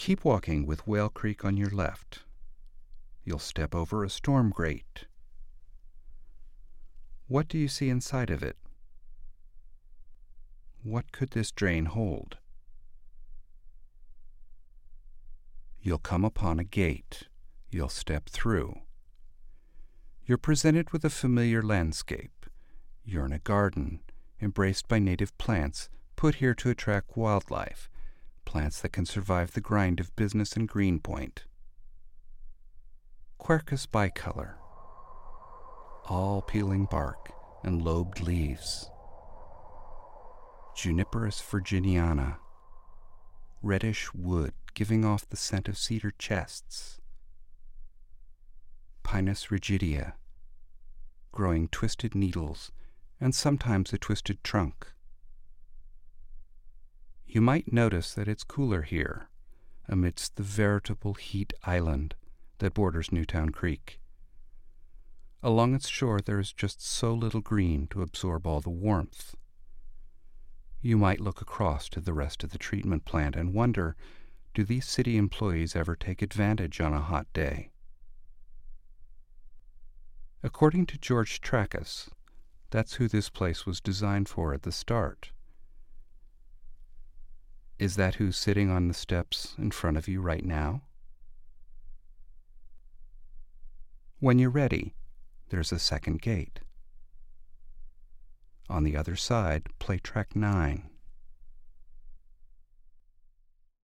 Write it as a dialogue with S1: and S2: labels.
S1: Keep walking with Whale Creek on your left. You'll step over a storm grate. What do you see inside of it? What could this drain hold? You'll come upon a gate. You'll step through. You're presented with a familiar landscape. You're in a garden, embraced by native plants, put here to attract wildlife, plants that can survive the grind of business in Greenpoint. Quercus bicolor, all peeling bark and lobed leaves. Juniperus virginiana, reddish wood giving off the scent of cedar chests. Pinus rigida, growing twisted needles and sometimes a twisted trunk. You might notice that it's cooler here, amidst the veritable heat island that borders Newtown Creek. Along its shore, there is just so little green to absorb all the warmth. You might look across to the rest of the treatment plant and wonder do these city employees ever take advantage on a hot day? According to George Trakas, that's who this place was designed for at the start. Is that who's sitting on the steps in front of you right now? When you're ready, there's a second gate. On the other side, play track 9.